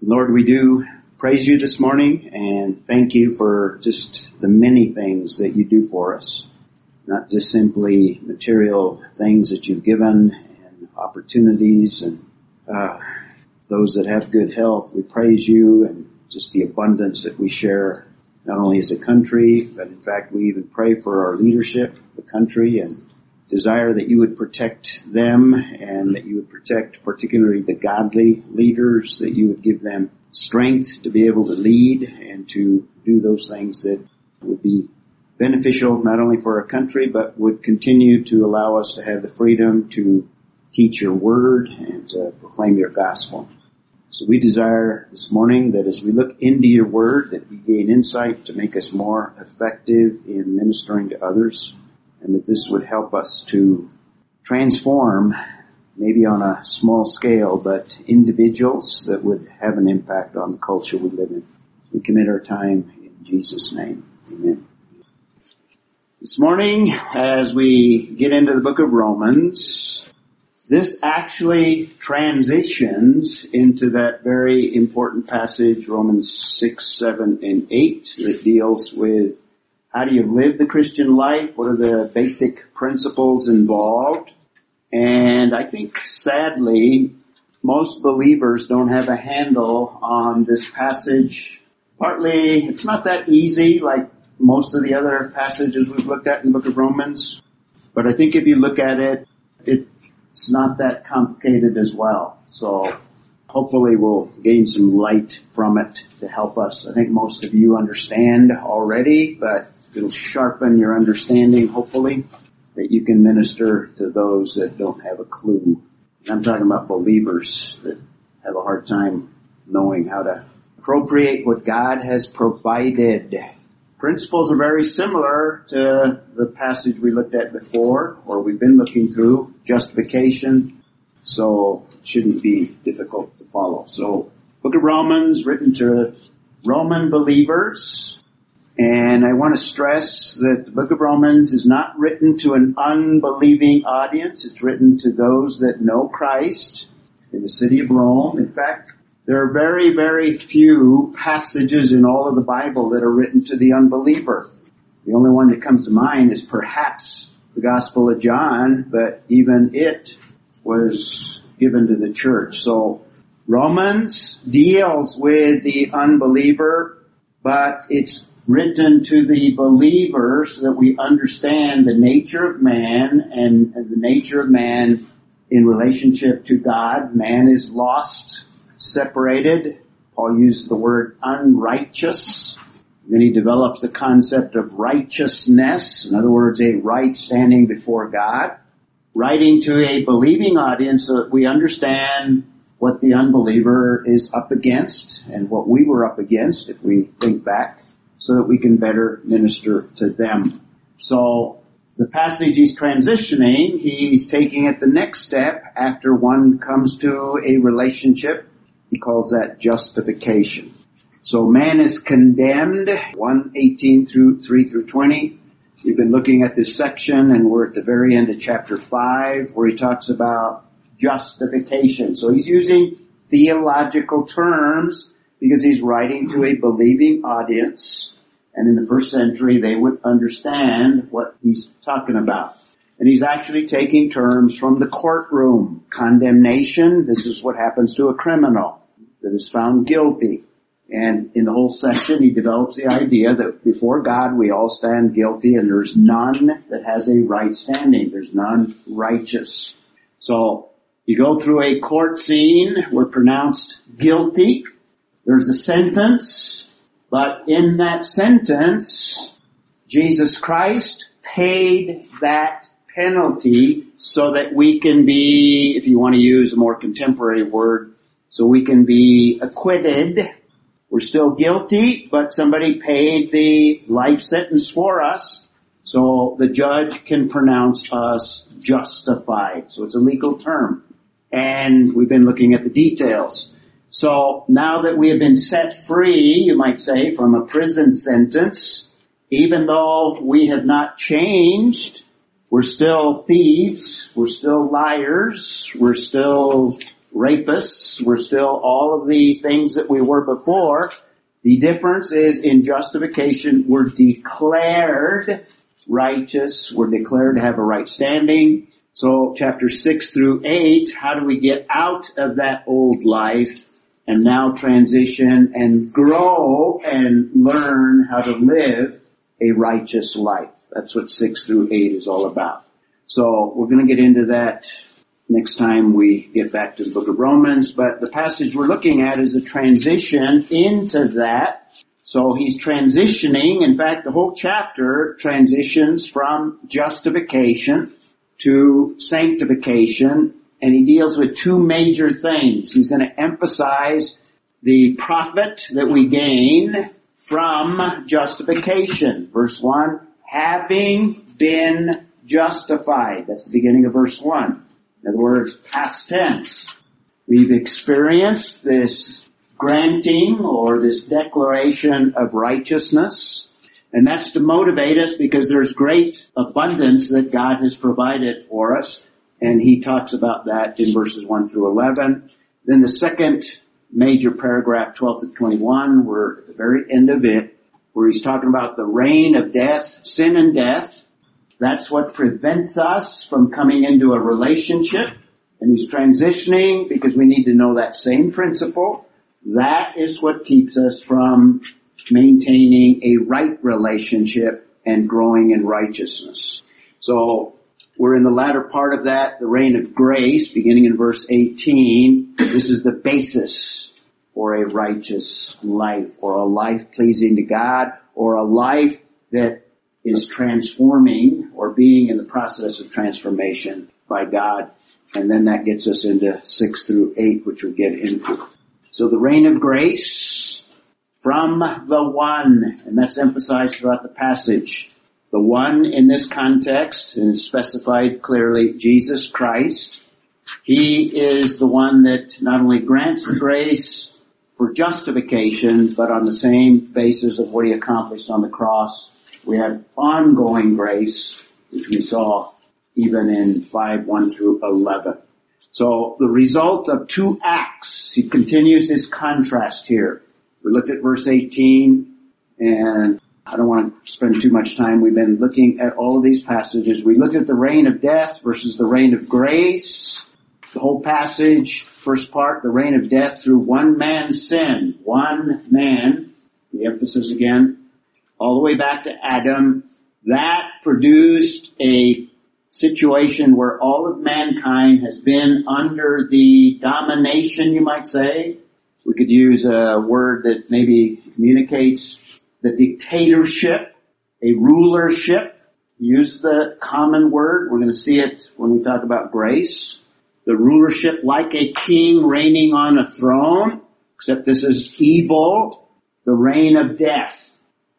Lord, we do praise you this morning and thank you for just the many things that you do for us. Not just simply material things that you've given and opportunities and uh, those that have good health. We praise you and just the abundance that we share not only as a country, but in fact we even pray for our leadership, the country, and desire that you would protect them and that you would protect particularly the godly leaders, that you would give them strength to be able to lead and to do those things that would be beneficial not only for our country, but would continue to allow us to have the freedom to teach your word and to proclaim your gospel. So we desire this morning that as we look into your word, that we gain insight to make us more effective in ministering to others, and that this would help us to transform, maybe on a small scale, but individuals that would have an impact on the culture we live in. We commit our time in Jesus' name. Amen. This morning, as we get into the book of Romans, this actually transitions into that very important passage, Romans 6, 7, and 8, that deals with how do you live the Christian life? What are the basic principles involved? And I think sadly, most believers don't have a handle on this passage. Partly, it's not that easy like most of the other passages we've looked at in the book of Romans. But I think if you look at it, it's not that complicated as well. So hopefully we'll gain some light from it to help us. I think most of you understand already, but it'll sharpen your understanding, hopefully, that you can minister to those that don't have a clue. I'm talking about believers that have a hard time knowing how to appropriate what God has provided. Principles are very similar to the passage we looked at before, or we've been looking through, justification, so it shouldn't be difficult to follow. So, Book of Romans, written to Roman believers, and I want to stress that the book of Romans is not written to an unbelieving audience. It's written to those that know Christ in the city of Rome. In fact, there are very, very few passages in all of the Bible that are written to the unbeliever. The only one that comes to mind is perhaps the Gospel of John, but even it was given to the church. So Romans deals with the unbeliever, but it's written to the believers that we understand the nature of man and, the nature of man in relationship to God. Man is lost, separated. Paul uses the word unrighteous. Then he develops the concept of righteousness. In other words, a right standing before God. Writing to a believing audience so that we understand what the unbeliever is up against and what we were up against if we think back so that we can better minister to them. So the passage he's transitioning, he's taking it the next step after one comes to a relationship. He calls that justification. So man is condemned, 118 through 3 through 20. We've been looking at this section and we're at the very end of chapter 5 where he talks about justification. So he's using theological terms because he's writing to a believing audience. And in the first century, they would understand what he's talking about. And he's actually taking terms from the courtroom. Condemnation, this is what happens to a criminal that is found guilty. And in the whole section, he develops the idea that before God, we all stand guilty and there's none that has a right standing. There's none righteous. So you go through a court scene, we're pronounced guilty, there's a sentence, but in that sentence, Jesus Christ paid that penalty so that we can be, if you want to use a more contemporary word, so we can be acquitted. We're still guilty, but somebody paid the life sentence for us. So the judge can pronounce us justified. So it's a legal term. And we've been looking at the details. So now that we have been set free, you might say, from a prison sentence, even though we have not changed, we're still thieves, we're still liars, we're still rapists. We're still all of the things that we were before. The difference is in justification, we're declared righteous. We're declared to have a right standing. So chapter 6 through 8, how do we get out of that old life and now transition and grow and learn how to live a righteous life? That's what 6 through 8 is all about. So we're going to get into that next time we get back to the book of Romans, but the passage we're looking at is a transition into that. So he's transitioning, in fact the whole chapter transitions from justification to sanctification, and he deals with two major things. He's going to emphasize the profit that we gain from justification. Verse 1, having been justified. That's the beginning of verse 1. In other words, past tense. We've experienced this granting or this declaration of righteousness. And that's to motivate us because there's great abundance that God has provided for us. And he talks about that in verses 1 through 11. Then the second major paragraph, 12 to 21, we're at the very end of it, where he's talking about the reign of death, sin and death, that's what prevents us from coming into a relationship. And he's transitioning because we need to know that same principle. That is what keeps us from maintaining a right relationship and growing in righteousness. So we're in the latter part of that, the reign of grace, beginning in verse 18. This is the basis for a righteous life or a life pleasing to God or a life that is transforming or being in the process of transformation by God. And then that gets us into six through eight, which we'll get into. So the reign of grace from the one, and that's emphasized throughout the passage. The one in this context is specified clearly, Jesus Christ. He is the one that not only grants the grace for justification, but on the same basis of what he accomplished on the cross we have ongoing grace, which we saw even in 5, 1 through 11. So the result of two acts, he continues his contrast here. We looked at verse 18 and I don't want to spend too much time. We've been looking at all of these passages. We looked at the reign of death versus the reign of grace. The whole passage, first part, the reign of death through one man's sin. One man, the emphasis again, all the way back to Adam, that produced a situation where all of mankind has been under the domination, you might say. We could use a word that maybe communicates the dictatorship, a rulership. Use the common word. We're going to see it when we talk about grace. The rulership like a king reigning on a throne, except this is evil, the reign of death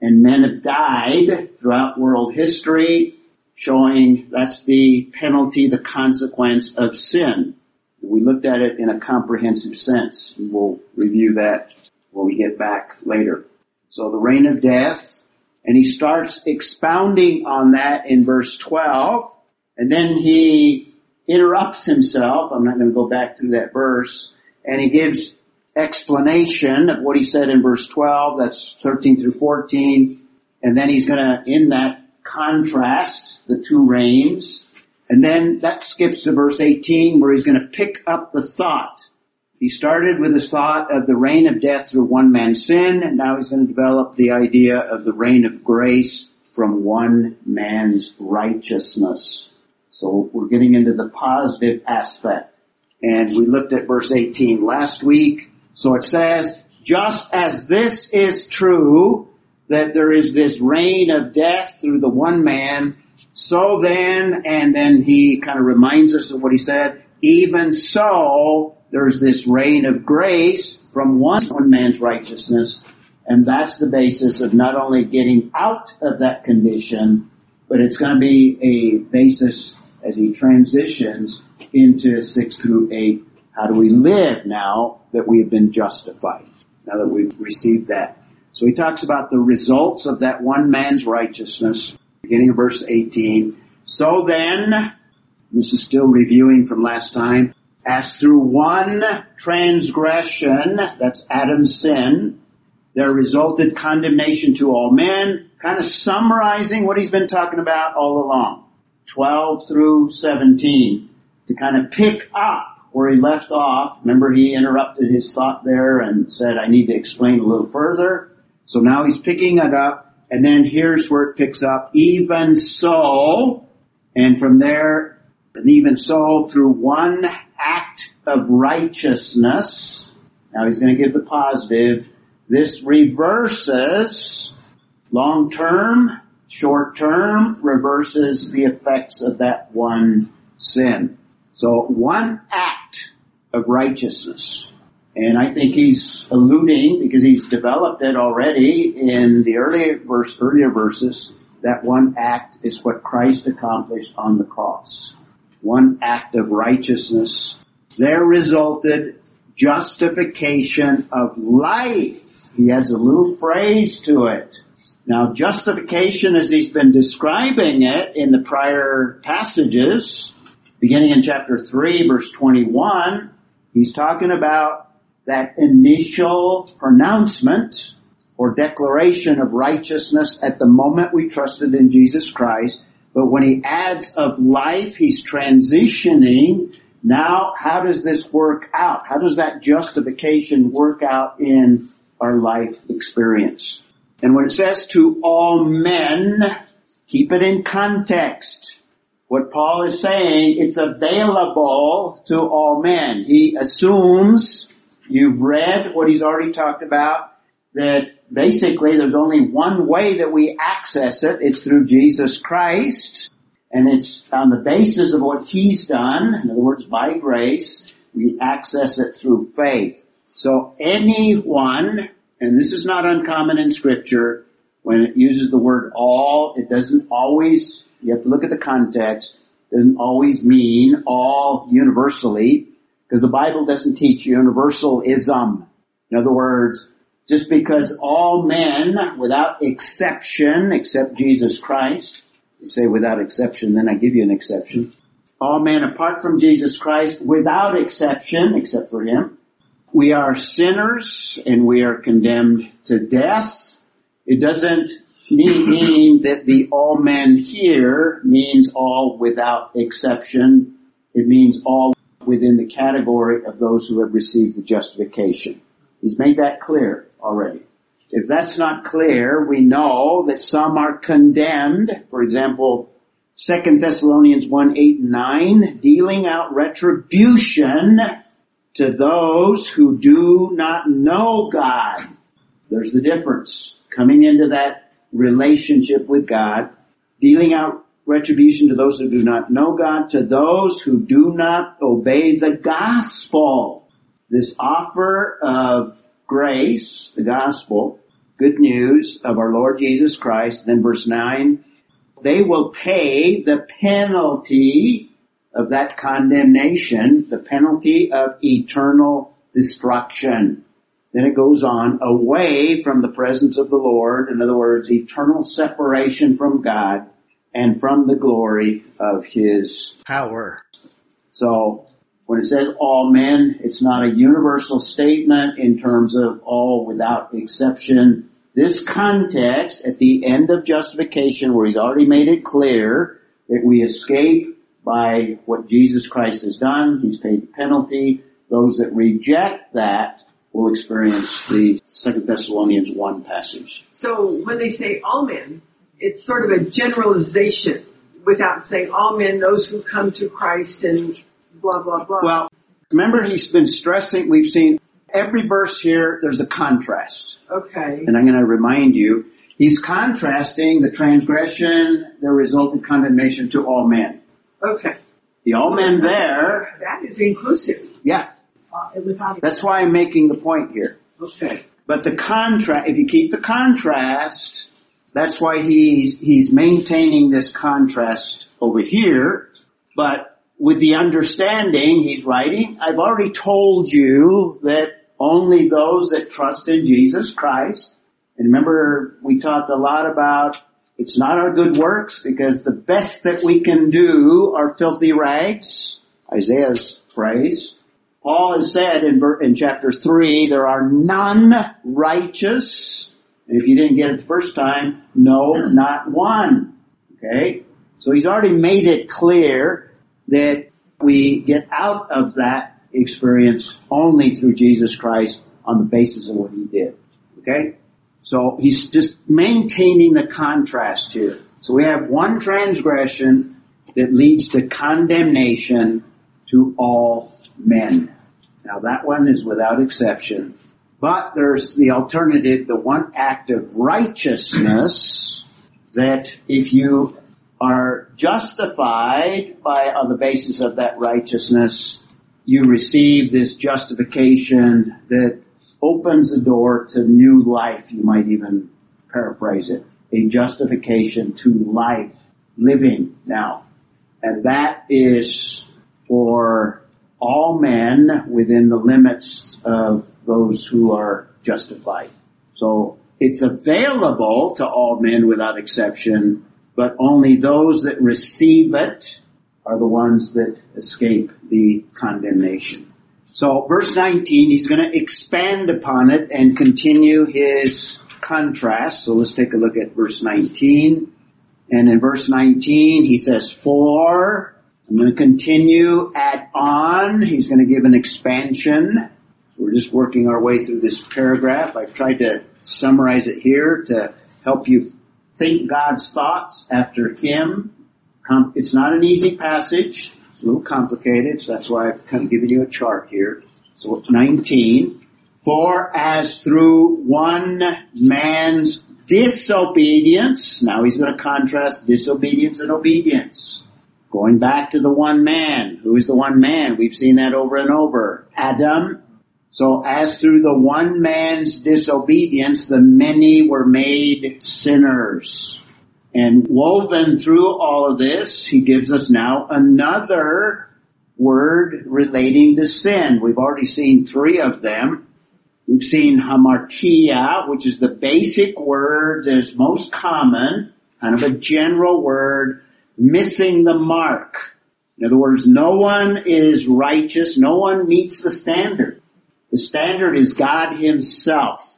and men have died throughout world history, showing that's the penalty, the consequence of sin. We looked at it in a comprehensive sense, we'll review that when we get back later. So the reign of death, and he starts expounding on that in verse 12, and then he interrupts himself. I'm not going to go back through that verse, and he gives explanation of what he said in verse 12. That's 13 through 14. And then he's going to, in that contrast, the two reigns. And then that skips to verse 18 where he's going to pick up the thought. He started with the thought of the reign of death through one man's sin, and now he's going to develop the idea of the reign of grace from one man's righteousness. So we're getting into the positive aspect. And we looked at verse 18 last week. So it says, just as this is true, that there is this reign of death through the one man, so then, and then he kind of reminds us of what he said, even so, there's this reign of grace from one, one man's righteousness, and that's the basis of not only getting out of that condition, but it's going to be a basis as he transitions into six through eight how do we live now that we have been justified? Now that we've received that. So he talks about the results of that one man's righteousness, beginning of verse 18. So then, this is still reviewing from last time, as through one transgression, that's Adam's sin, there resulted condemnation to all men, kind of summarizing what he's been talking about all along. 12 through 17 to kind of pick up where he left off. Remember he interrupted his thought there and said, I need to explain a little further. So now he's picking it up and then here's where it picks up. Even so, and from there, and even so through one act of righteousness, now he's going to give the positive, this reverses long term short term reverses the effects of that one sin. So one act of righteousness. And I think he's alluding, because he's developed it already in the earlier verse, earlier verses, that one act is what Christ accomplished on the cross. One act of righteousness. There resulted justification of life. He adds a little phrase to it. Now, justification as he's been describing it in the prior passages, beginning in chapter 3 verse 21, he's talking about that initial pronouncement or declaration of righteousness at the moment we trusted in Jesus Christ. But when he adds of life, he's transitioning. Now, how does this work out? How does that justification work out in our life experience? And when it says to all men, keep it in context. What Paul is saying, it's available to all men. He assumes you've read what he's already talked about, that basically there's only one way that we access it. It's through Jesus Christ. And it's on the basis of what he's done. In other words, by grace, we access it through faith. So anyone and this is not uncommon in scripture, when it uses the word all, it doesn't always, you have to look at the context, doesn't always mean all universally, because the Bible doesn't teach universalism. In other words, just because all men, without exception, except Jesus Christ, you say without exception, then I give you an exception. All men apart from Jesus Christ, without exception, except for Him, we are sinners and we are condemned to death. It doesn't mean that the all men here means all without exception. It means all within the category of those who have received the justification. He's made that clear already. If that's not clear, we know that some are condemned. For example, 2 Thessalonians 1, 8 and 9, dealing out retribution to those who do not know God. There's the difference. Coming into that relationship with God, dealing out retribution to those who do not know God, to those who do not obey the gospel. This offer of grace, the gospel, good news of our Lord Jesus Christ. Then verse 9, they will pay the penalty of that condemnation, the penalty of eternal destruction. Then it goes on, away from the presence of the Lord, in other words, eternal separation from God and from the glory of His power. So, when it says all men, it's not a universal statement in terms of all without exception. This context at the end of justification where he's already made it clear that we escape by what Jesus Christ has done. He's paid the penalty. Those that reject that will experience the Second Thessalonians 1 passage. So when they say all men, it's sort of a generalization without saying all men, those who come to Christ and blah, blah, blah. Well, remember he's been stressing, we've seen every verse here, there's a contrast. Okay. And I'm going to remind you, he's contrasting the transgression, the resultant condemnation to all men. Okay. The all men there, That is inclusive. yeah, Uh, that's why I'm making the point here. Okay. But the contrast, if you keep the contrast, that's why he's, he's maintaining this contrast over here. But with the understanding he's writing, I've already told you that only those that trust in Jesus Christ, and remember we talked a lot about it's not our good works because the best that we can do are filthy rags, Isaiah's phrase. Paul has said in, in chapter 3, there are none righteous. And if you didn't get it the first time, no, not one. Okay? So he's already made it clear that we get out of that experience only through Jesus Christ on the basis of what he did. Okay? So he's just maintaining the contrast here. So we have one transgression that leads to condemnation to all men. Now that one is without exception. But there's the alternative, the one act of righteousness that if you are justified by, on the basis of that righteousness, you receive this justification that opens the door to new life. You might even paraphrase it. A justification to life, living now. And that is for all men within the limits of those who are justified. So it's available to all men without exception, but only those that receive it are the ones that escape the condemnation. So verse 19, he's going to expand upon it and continue his contrast. So let's take a look at verse 19. And in verse 19, he says, for, I'm going to continue add on. He's going to give an expansion. We're just working our way through this paragraph. I've tried to summarize it here to help you think God's thoughts after him. It's not an easy passage. It's a little complicated, so that's why I've kind of given you a chart here. So 19. For as through one man's disobedience, now he's going to contrast disobedience and obedience. Going back to the one man. Who is the one man? We've seen that over and over. Adam. So as through the one man's disobedience, the many were made sinners. And woven through all of this, he gives us now another word relating to sin. We've already seen three of them. We've seen hamartia, which is the basic word that is most common, kind of a general word, missing the mark. In other words, no one is righteous, no one meets the standard. The standard is God himself.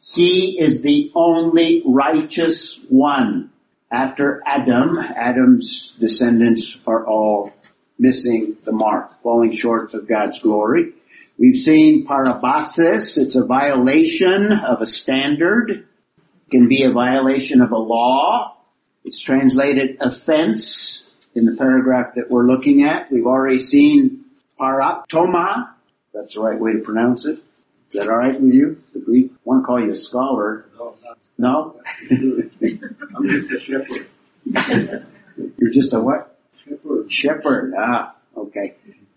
He is the only righteous one after Adam, Adam's descendants are all missing the mark, falling short of God's glory. We've seen parabasis, it's a violation of a standard, it can be a violation of a law. It's translated offense in the paragraph that we're looking at. We've already seen paraptoma, that's the right way to pronounce it. Is that alright with you? The Greek? I want to call you a scholar. No? I'm just a shepherd. You're just a what? Shepherd. Shepherd. Ah, okay.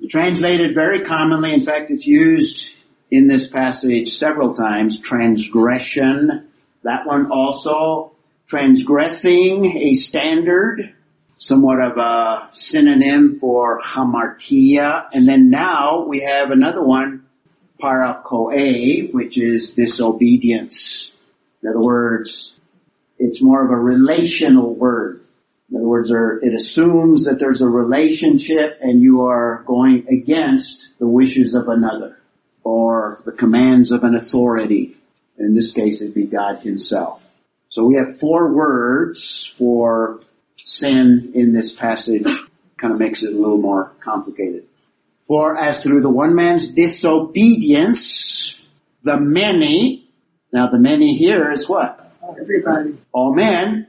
Translated very commonly, in fact it's used in this passage several times, transgression. That one also, transgressing a standard, somewhat of a synonym for hamartia. And then now we have another one, parakoe, which is disobedience. In other words, it's more of a relational word. In other words, it assumes that there's a relationship and you are going against the wishes of another or the commands of an authority. In this case, it'd be God himself. So we have four words for sin in this passage. Kind of makes it a little more complicated. For as through the one man's disobedience, the many now the many here is what? Everybody. All men.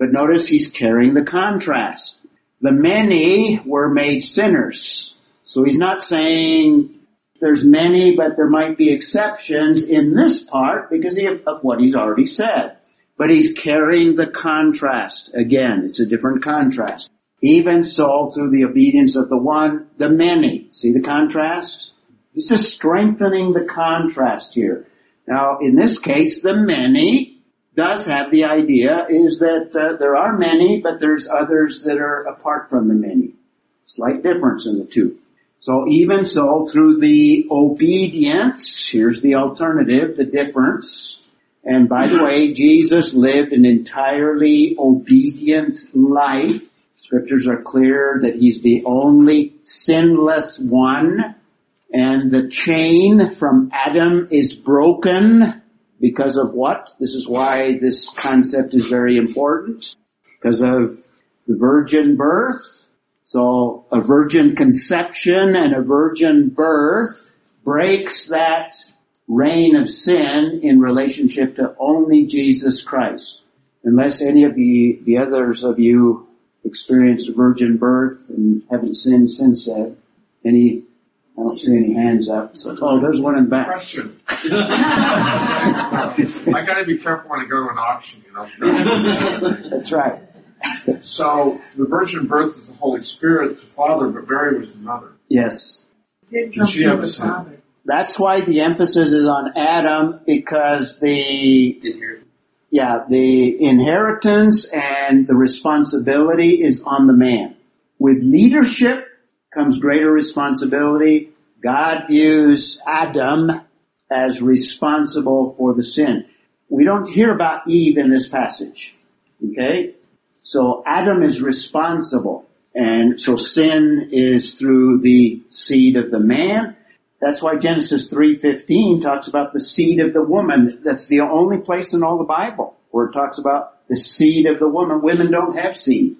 But notice he's carrying the contrast. The many were made sinners. So he's not saying there's many, but there might be exceptions in this part because of what he's already said. But he's carrying the contrast. Again, it's a different contrast. Even so, through the obedience of the one, the many. See the contrast? He's just strengthening the contrast here. Now, in this case, the many does have the idea is that uh, there are many, but there's others that are apart from the many. Slight difference in the two. So even so, through the obedience, here's the alternative, the difference. And by the way, Jesus lived an entirely obedient life. Scriptures are clear that he's the only sinless one. And the chain from Adam is broken because of what? This is why this concept is very important. Because of the virgin birth. So a virgin conception and a virgin birth breaks that reign of sin in relationship to only Jesus Christ. Unless any of the, the others of you experienced a virgin birth and haven't sinned since then, any, I don't see any hands up. So, oh, there's one in the back. Question. I gotta be careful when I go to an auction, you know. That's right. So the virgin birth is the Holy Spirit, the Father, but Mary was the mother. Yes. Did she have the a sin? That's why the emphasis is on Adam because the yeah, the inheritance and the responsibility is on the man. With leadership comes greater responsibility. God views Adam as responsible for the sin. We don't hear about Eve in this passage. Okay? So Adam is responsible. And so sin is through the seed of the man. That's why Genesis 3.15 talks about the seed of the woman. That's the only place in all the Bible where it talks about the seed of the woman. Women don't have seed.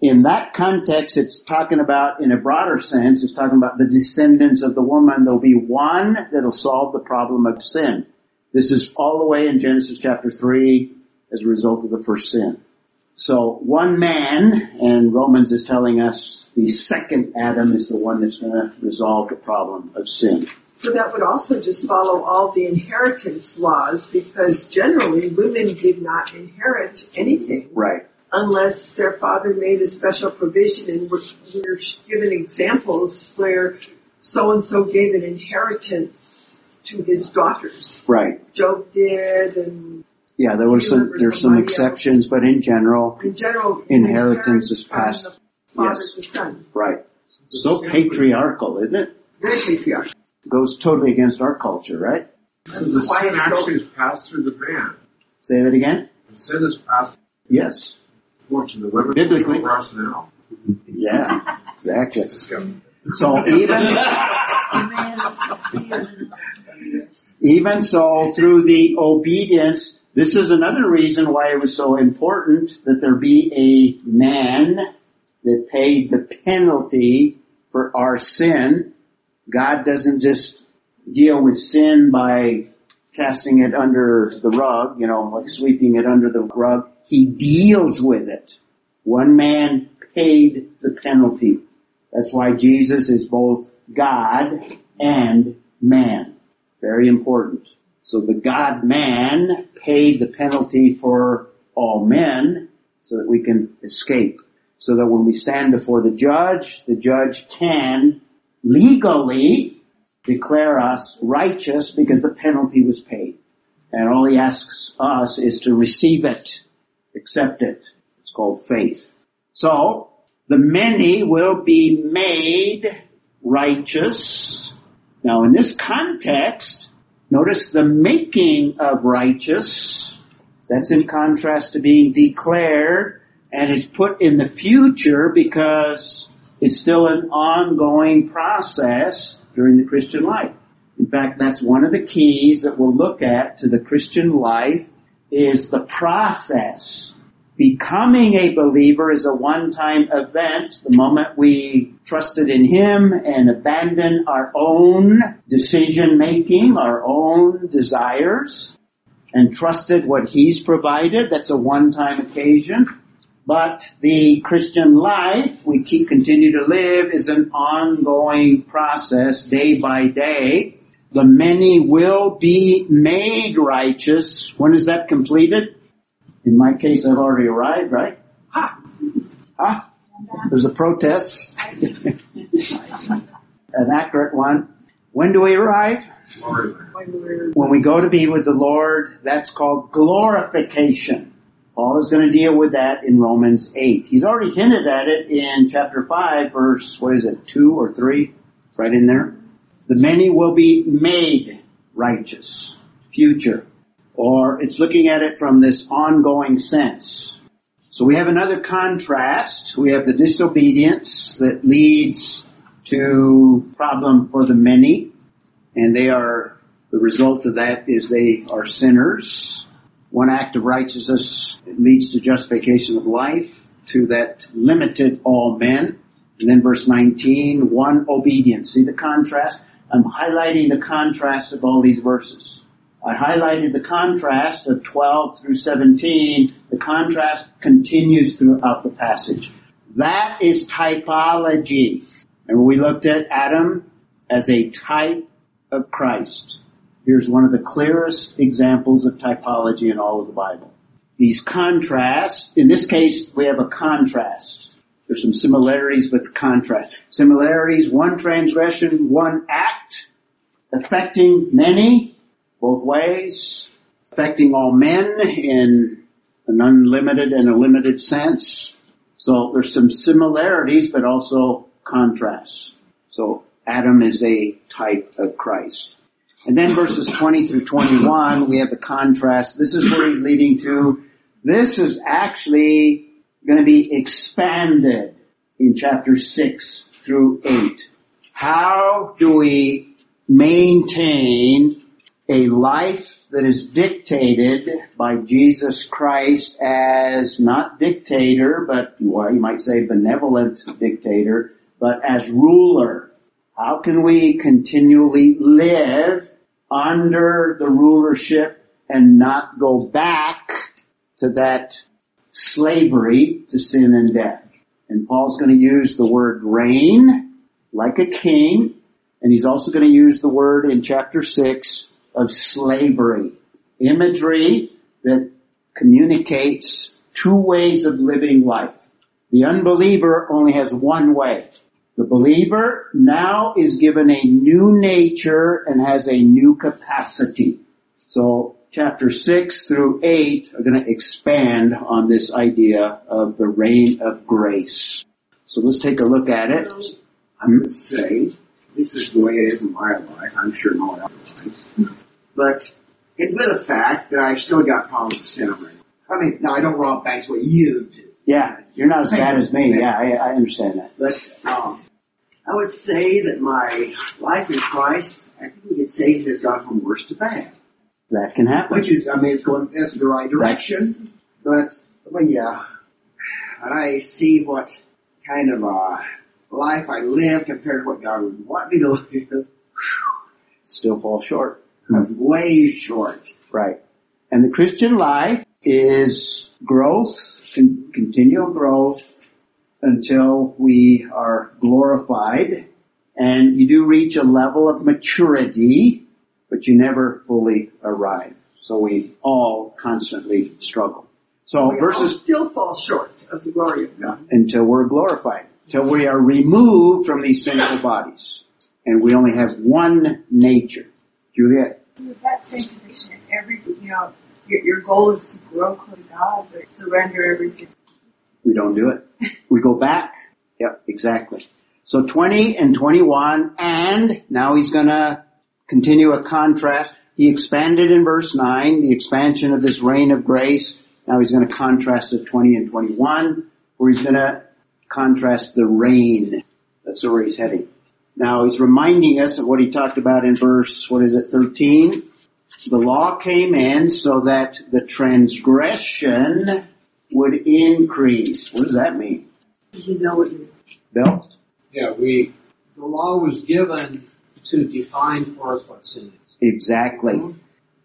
In that context, it's talking about, in a broader sense, it's talking about the descendants of the woman. There'll be one that'll solve the problem of sin. This is all the way in Genesis chapter 3 as a result of the first sin. So one man, and Romans is telling us the second Adam is the one that's going to resolve the problem of sin. So that would also just follow all the inheritance laws because generally women did not inherit anything Right. unless their father made a special provision and we're, we're given examples where so and so gave an inheritance to his daughters. Right. Job did and Yeah, there was some, there's some somebody exceptions, but in general, in general Inheritance is from passed. the father Yes. to son. right. So patriarchal, isn't it? Very patriarchal. Goes totally against our culture, right? So the why sin it's so- actually is passed through the man. Say that again? The sin is passed Yes. through the women Biblically. over us now. Yeah, exactly. So even, even so through the obedience, this is another reason why it was so important that there be a man that paid the penalty for our sin. God doesn't just deal with sin by casting it under the rug, you know, like sweeping it under the rug. He deals with it. One man paid the penalty. That's why Jesus is both God and man. Very important. So the God man paid the penalty for all men so that we can escape. So that when we stand before the judge, the judge can legally declare us righteous because the penalty was paid. And all he asks us is to receive it, accept it. It's called faith. So, the many will be made righteous. Now in this context, notice the making of righteous. That's in contrast to being declared and it's put in the future because it's still an ongoing process during the Christian life. In fact, that's one of the keys that we'll look at to the Christian life is the process. Becoming a believer is a one-time event. The moment we trusted in Him and abandon our own decision making, our own desires, and trusted what He's provided, that's a one-time occasion. But the Christian life we keep continue to live is an ongoing process day by day. The many will be made righteous. When is that completed? In my case, I've already arrived, right? Ha! Ha! there's a protest. An accurate one. When do we arrive? When we go to be with the Lord, that's called glorification. Paul is going to deal with that in Romans 8. He's already hinted at it in chapter 5, verse, what is it, 2 or 3? Right in there. The many will be made righteous. Future. Or it's looking at it from this ongoing sense. So we have another contrast. We have the disobedience that leads to problem for the many, and they are, the result of that is they are sinners. One act of righteousness leads to justification of life, to that limited all men. And then verse 19, one obedience. See the contrast? I'm highlighting the contrast of all these verses. I highlighted the contrast of 12 through 17. The contrast continues throughout the passage. That is typology. And we looked at Adam as a type of Christ. Here's one of the clearest examples of typology in all of the Bible. These contrasts, in this case, we have a contrast. There's some similarities, but the contrast. Similarities, one transgression, one act, affecting many, both ways, affecting all men in an unlimited and a limited sense. So there's some similarities, but also contrasts. So Adam is a type of Christ. And then verses 20 through 21, we have the contrast. This is where he's leading to. This is actually going to be expanded in chapter 6 through 8. How do we maintain a life that is dictated by Jesus Christ as not dictator, but well, you might say benevolent dictator, but as ruler? How can we continually live under the rulership and not go back to that slavery to sin and death? And Paul's going to use the word reign like a king, and he's also going to use the word in chapter 6 of slavery. Imagery that communicates two ways of living life. The unbeliever only has one way. The believer now is given a new nature and has a new capacity. So chapter 6 through 8 are going to expand on this idea of the reign of grace. So let's take a look at it. I'm going to say, this is the way it is in my life, I'm sure no one else is. But it with the fact that I've still got problems with sin. I mean, now I don't rob banks way you do. Yeah, you're not as bad as me. Yeah, I, I understand that. But um, I would say that my life in Christ, I think we could say it has gone from worse to bad. That can happen. Which is, I mean, it's going that's the right direction. But, but yeah, and I see what kind of uh, life I live compared to what God would want me to live. Still fall short. I'm way short. Right. And the Christian life is growth, con- continual growth until we are glorified. And you do reach a level of maturity, but you never fully arrive. So we all constantly struggle. So We verses still fall short of the glory of God. until we're glorified, until we are removed from these sinful bodies. And we only have one nature. Juliet? With that sanctification, every you know, your, your goal is to grow close to God, but surrender every six. We don't do it. We go back. Yep, exactly. So 20 and 21, and now he's gonna continue a contrast. He expanded in verse 9, the expansion of this reign of grace. Now he's gonna contrast the 20 and 21, where he's gonna contrast the reign. That's where he's heading. Now he's reminding us of what he talked about in verse, what is it, 13? The law came in so that the transgression would increase. What does that mean? You know what you Bill? Yeah, we, the law was given to define for us what sin is. Exactly.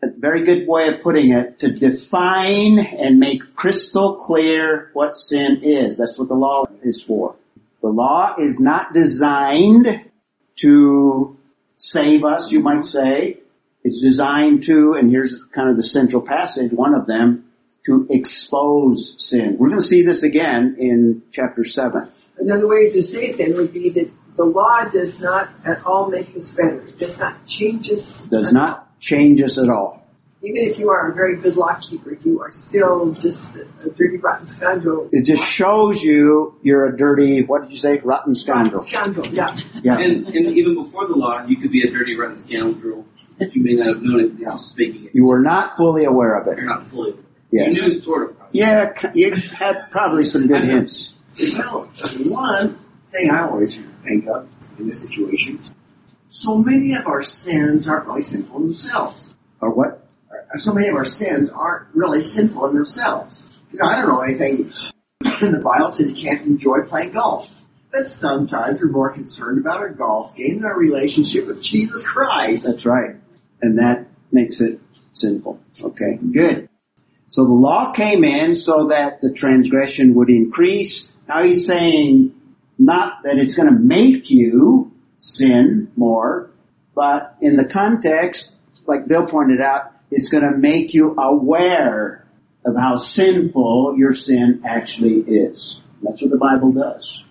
A very good way of putting it, to define and make crystal clear what sin is. That's what the law is for. The law is not designed to save us, you might say. It's designed to, and here's kind of the central passage, one of them, to expose sin. We're going to see this again in chapter 7. Another way to say it then would be that the law does not at all make us better. It does not change us. Does not change us at all. Even if you are a very good law keeper, you are still just a, a dirty, rotten scoundrel. It just shows you you're a dirty, what did you say, rotten scoundrel. Scoundrel, yeah. Yeah. And, and even before the law, you could be a dirty, rotten scoundrel. You may not have known it. This is speaking it. You were not fully aware of it. You're not fully. Yes. You knew sort of. Yeah, you had probably some good hints. Well, one thing I always think of, in this situation. So many of our sins aren't really sinful themselves. Or what? So many of our sins aren't really sinful in themselves. I don't know anything in the Bible says you can't enjoy playing golf. But sometimes we're more concerned about our golf game than our relationship with Jesus Christ. That's right. And that makes it sinful. Okay, good. So the law came in so that the transgression would increase. Now he's saying not that it's going to make you sin more, but in the context, like Bill pointed out, it's going to make you aware of how sinful your sin actually is. That's what the Bible does.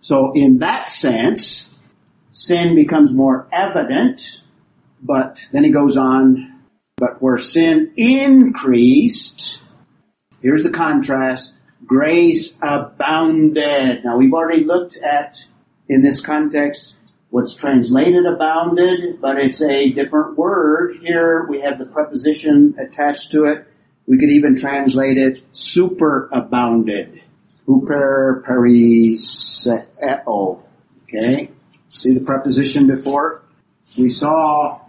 So in that sense, sin becomes more evident, but then he goes on, but where sin increased, here's the contrast, grace abounded. Now we've already looked at, in this context, what's translated abounded, but it's a different word. Here we have the preposition attached to it. We could even translate it superabounded. Huper perisseuo. Okay? See the preposition before? We saw,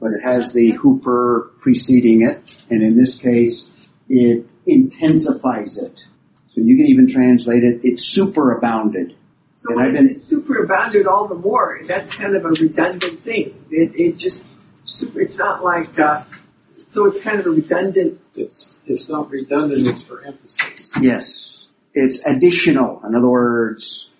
but it has the huper preceding it, and in this case, it intensifies it. So you can even translate it, it superabounded. So And when I've it been- says superabounded all the more, that's kind of a redundant thing. It, it just, super, it's not like, uh, so it's kind of a redundant, It's, it's not redundant, it's for emphasis. Yes. It's additional, in other words.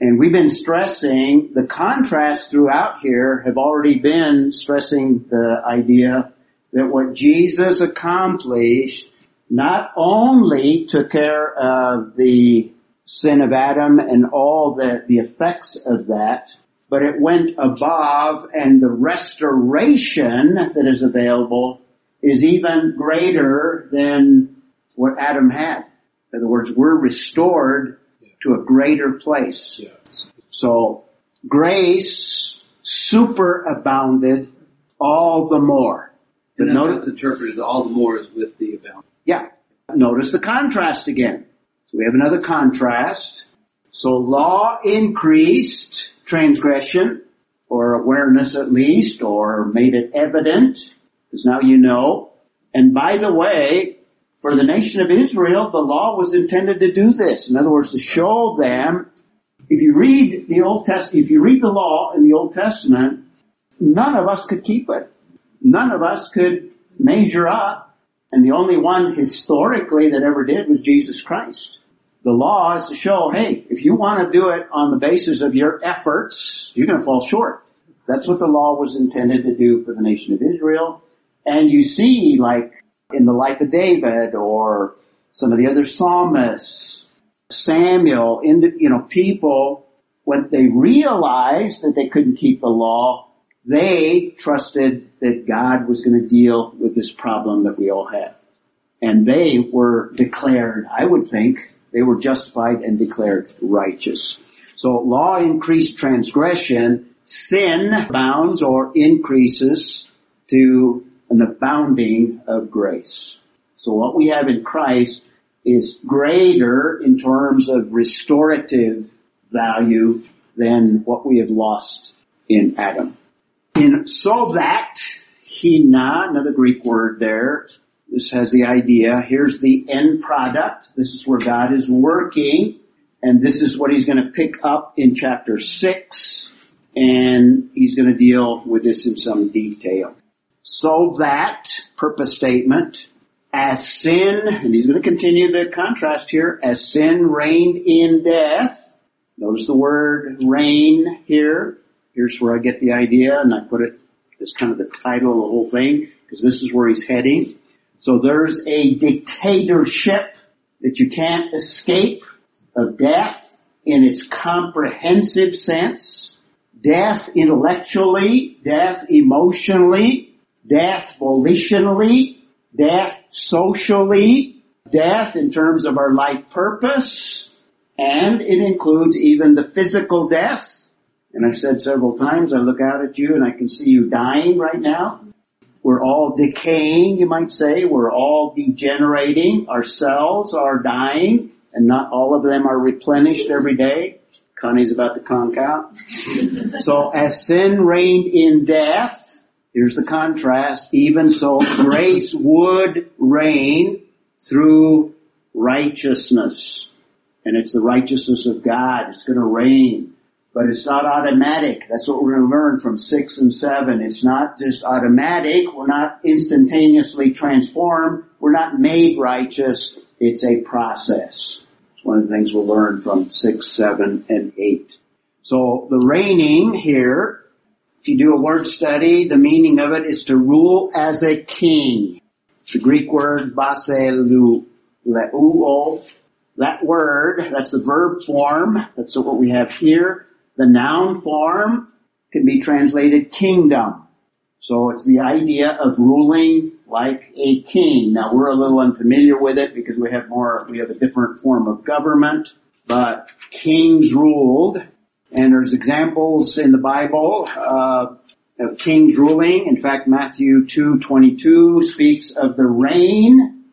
And we've been stressing the contrast throughout here have already been stressing the idea that what Jesus accomplished not only took care of the sin of Adam and all the, the effects of that, but it went above and the restoration that is available is even greater than what Adam had. In other words, we're restored to a greater place. Yes. So grace superabounded all the more. But notice, interpreted all the more is with the abound. yeah, notice the contrast again. We have another contrast. So law increased transgression, or awareness at least, or made it evident, because now you know. And by the way, for the nation of Israel, the law was intended to do this. In other words, to show them, if you read the Old Testament, if you read the law in the Old Testament, none of us could keep it. None of us could measure up. And the only one historically that ever did was Jesus Christ. The law is to show, hey, if you want to do it on the basis of your efforts, you're going to fall short. That's what the law was intended to do for the nation of Israel. And you see, like in the life of David or some of the other psalmists, Samuel, in you know, people, when they realized that they couldn't keep the law, they trusted that God was going to deal with this problem that we all have. And they were declared, I would think, they were justified and declared righteous. So law increased transgression, sin bounds or increases to an abounding of grace. So what we have in Christ is greater in terms of restorative value than what we have lost in Adam. In so that, hina, another Greek word there, this has the idea, here's the end product, this is where God is working, and this is what he's going to pick up in chapter 6, and he's going to deal with this in some detail. So that, purpose statement, as sin, and he's going to continue the contrast here, as sin reigned in death, notice the word reign here, here's where I get the idea, and I put it as kind of the title of the whole thing, because this is where he's heading. So there's a dictatorship that you can't escape of death in its comprehensive sense, death intellectually, death emotionally, death volitionally, death socially, death in terms of our life purpose, and it includes even the physical death. And I've said several times, I look out at you and I can see you dying right now. We're all decaying, you might say. We're all degenerating. Our cells are dying and not all of them are replenished every day. Connie's about to conk out. so as sin reigned in death, here's the contrast, even so grace would reign through righteousness. And it's the righteousness of God. It's going to reign. But it's not automatic. That's what we're going to learn from six and seven. It's not just automatic. We're not instantaneously transformed. We're not made righteous. It's a process. It's one of the things we'll learn from six, seven, and eight. So the reigning here, if you do a word study, the meaning of it is to rule as a king. The Greek word basileuo, that word, that's the verb form, that's what we have here. The noun form can be translated kingdom. So it's the idea of ruling like a king. Now we're a little unfamiliar with it because we have more, we have a different form of government, but kings ruled, and there's examples in the Bible, uh, of kings ruling. In fact, Matthew 2:22 speaks of the reign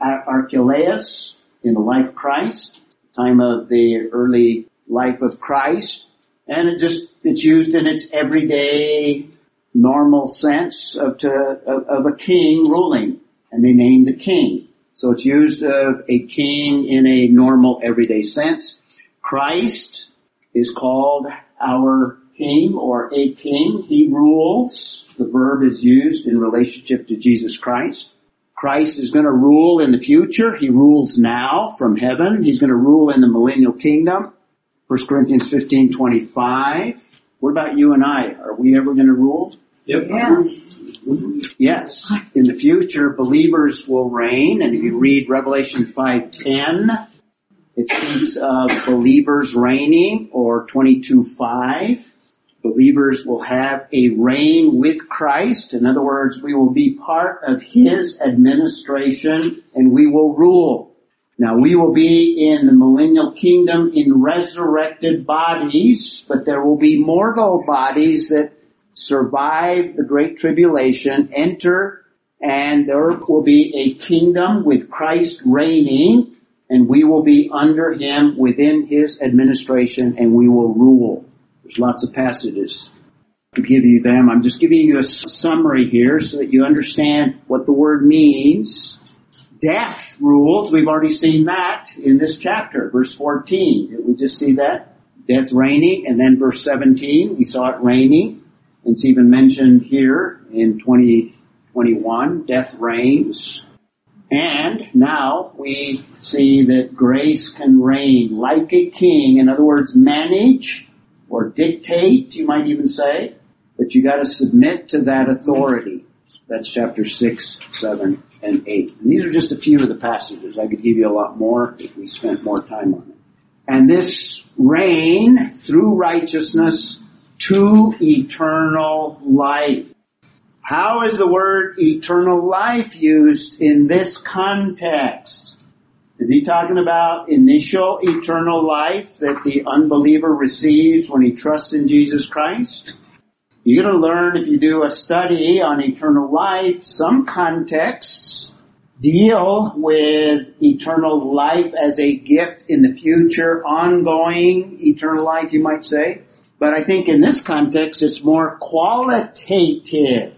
at Archelaus in the life of Christ, time of the early life of Christ, and it just it's used in its everyday normal sense of to of, of a king ruling, and they named the king. So it's used of a king in a normal everyday sense. Christ is called our king or a king. He rules. The verb is used in relationship to Jesus Christ. Christ is going to rule in the future. He rules now from heaven. He's going to rule in the millennial kingdom. 1 Corinthians 15, 25. What about you and I? Are we ever going to rule? Yep. Yeah. Yes. In the future, believers will reign, and if you read Revelation 5.10, it speaks of believers reigning, or 22.5. Believers will have a reign with Christ. In other words, we will be part of His administration, and we will rule. Now we will be in the millennial kingdom in resurrected bodies, but there will be mortal bodies that survive the great tribulation, enter, and there will be a kingdom with Christ reigning, and we will be under him within his administration, and we will rule. There's lots of passages to give you them. I'm just giving you a summary here so that you understand what the word means. Death rules, we've already seen that in this chapter, verse 14. Did we just see that? Death reigning, and then verse 17, we saw it reigning. It's even mentioned here in 2021, death reigns. And now we see that grace can reign like a king. In other words, manage or dictate, you might even say, but you gotta submit to that authority. That's chapter 6, 7, and 8. And these are just a few of the passages. I could give you a lot more if we spent more time on it. And this reign through righteousness to eternal life. How is the word eternal life used in this context? Is he talking about initial eternal life that the unbeliever receives when he trusts in Jesus Christ? You're going to learn if you do a study on eternal life, some contexts deal with eternal life as a gift in the future, ongoing eternal life, you might say. But I think in this context, it's more qualitative.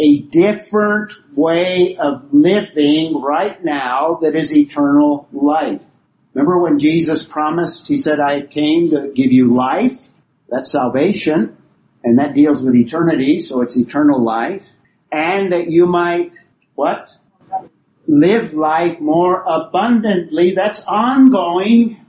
A different way of living right now that is eternal life. Remember when Jesus promised, He said, I came to give you life? That's salvation. And that deals with eternity, so it's eternal life. And that you might, what? Live life more abundantly. That's ongoing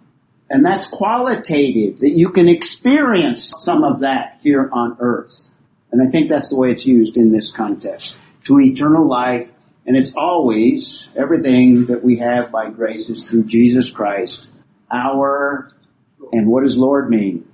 and that's qualitative, that you can experience some of that here on earth. And I think that's the way it's used in this context. To eternal life, and it's always, everything that we have by grace is through Jesus Christ, our, and what does Lord mean?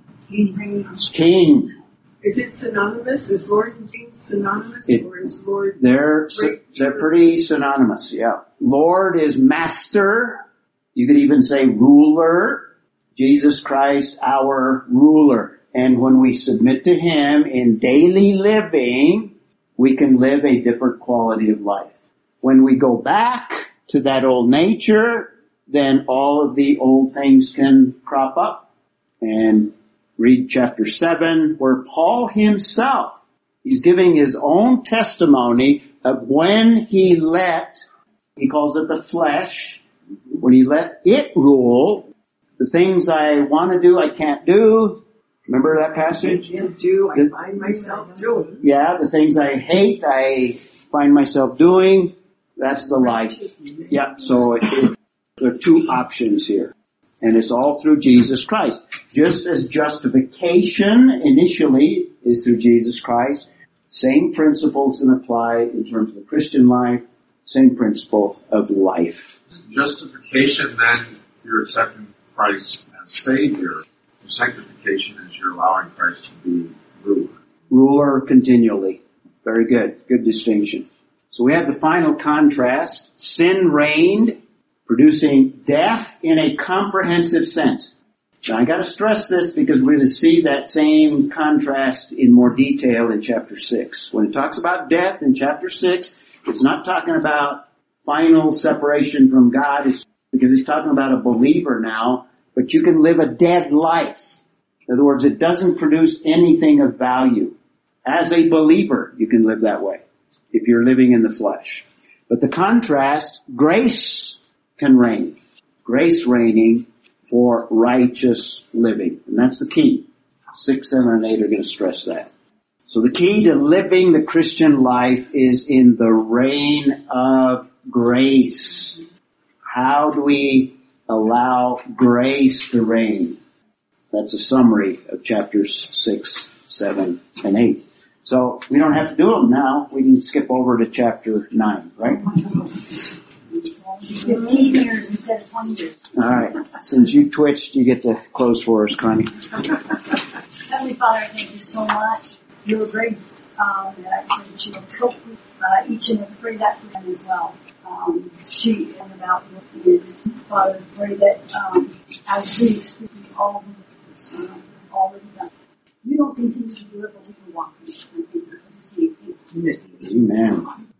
King. Is it synonymous? Is Lord and King synonymous? It- or is Lord They're, they're pretty synonymous, yeah. Lord is master. You could even say ruler. Jesus Christ, our ruler. And when we submit to Him in daily living, we can live a different quality of life. When we go back to that old nature, then all of the old things can crop up. And Read chapter 7 where Paul himself, he's giving his own testimony of when he let, he calls it the flesh, when he let it rule, the things I want to do I can't do. Remember that passage? To do, I find myself doing. Yeah, the things I hate I find myself doing. That's the life. Yeah, so it, it, there are two options here. And it's all through Jesus Christ. Just as justification initially is through Jesus Christ, same principles can apply in terms of the Christian life, same principle of life. Justification, then, you're accepting Christ as Savior. Sanctification is you're allowing Christ to be ruler. Ruler continually. Very good. Good distinction. So we have the final contrast. Sin reigned, producing death in a comprehensive sense. Now I gotta stress this because we're to see that same contrast in more detail in chapter 6. When it talks about death in chapter 6, it's not talking about final separation from God, it's because he's talking about a believer now, but you can live a dead life. In other words, it doesn't produce anything of value. As a believer, you can live that way if you're living in the flesh. But the contrast, grace can reign. Grace reigning for righteous living. And that's the key. Six, seven, and eight are going to stress that. So the key to living the Christian life is in the reign of grace. How do we allow grace to reign? That's a summary of chapters six, seven, and eight. So we don't have to do them now. We can skip over to chapter nine, right? 15 years instead of 20 years. All right. Since you twitched, you get to close for us, Connie. Heavenly Father, I thank you so much your grace. Um, and I pray that you will cope with uh, each and every pray that for them as well. Um, she and about and Father, pray that um, as we experience all the um, all that you've done, you don't continue to do it, but we can walk in it. I think that's just me. Amen.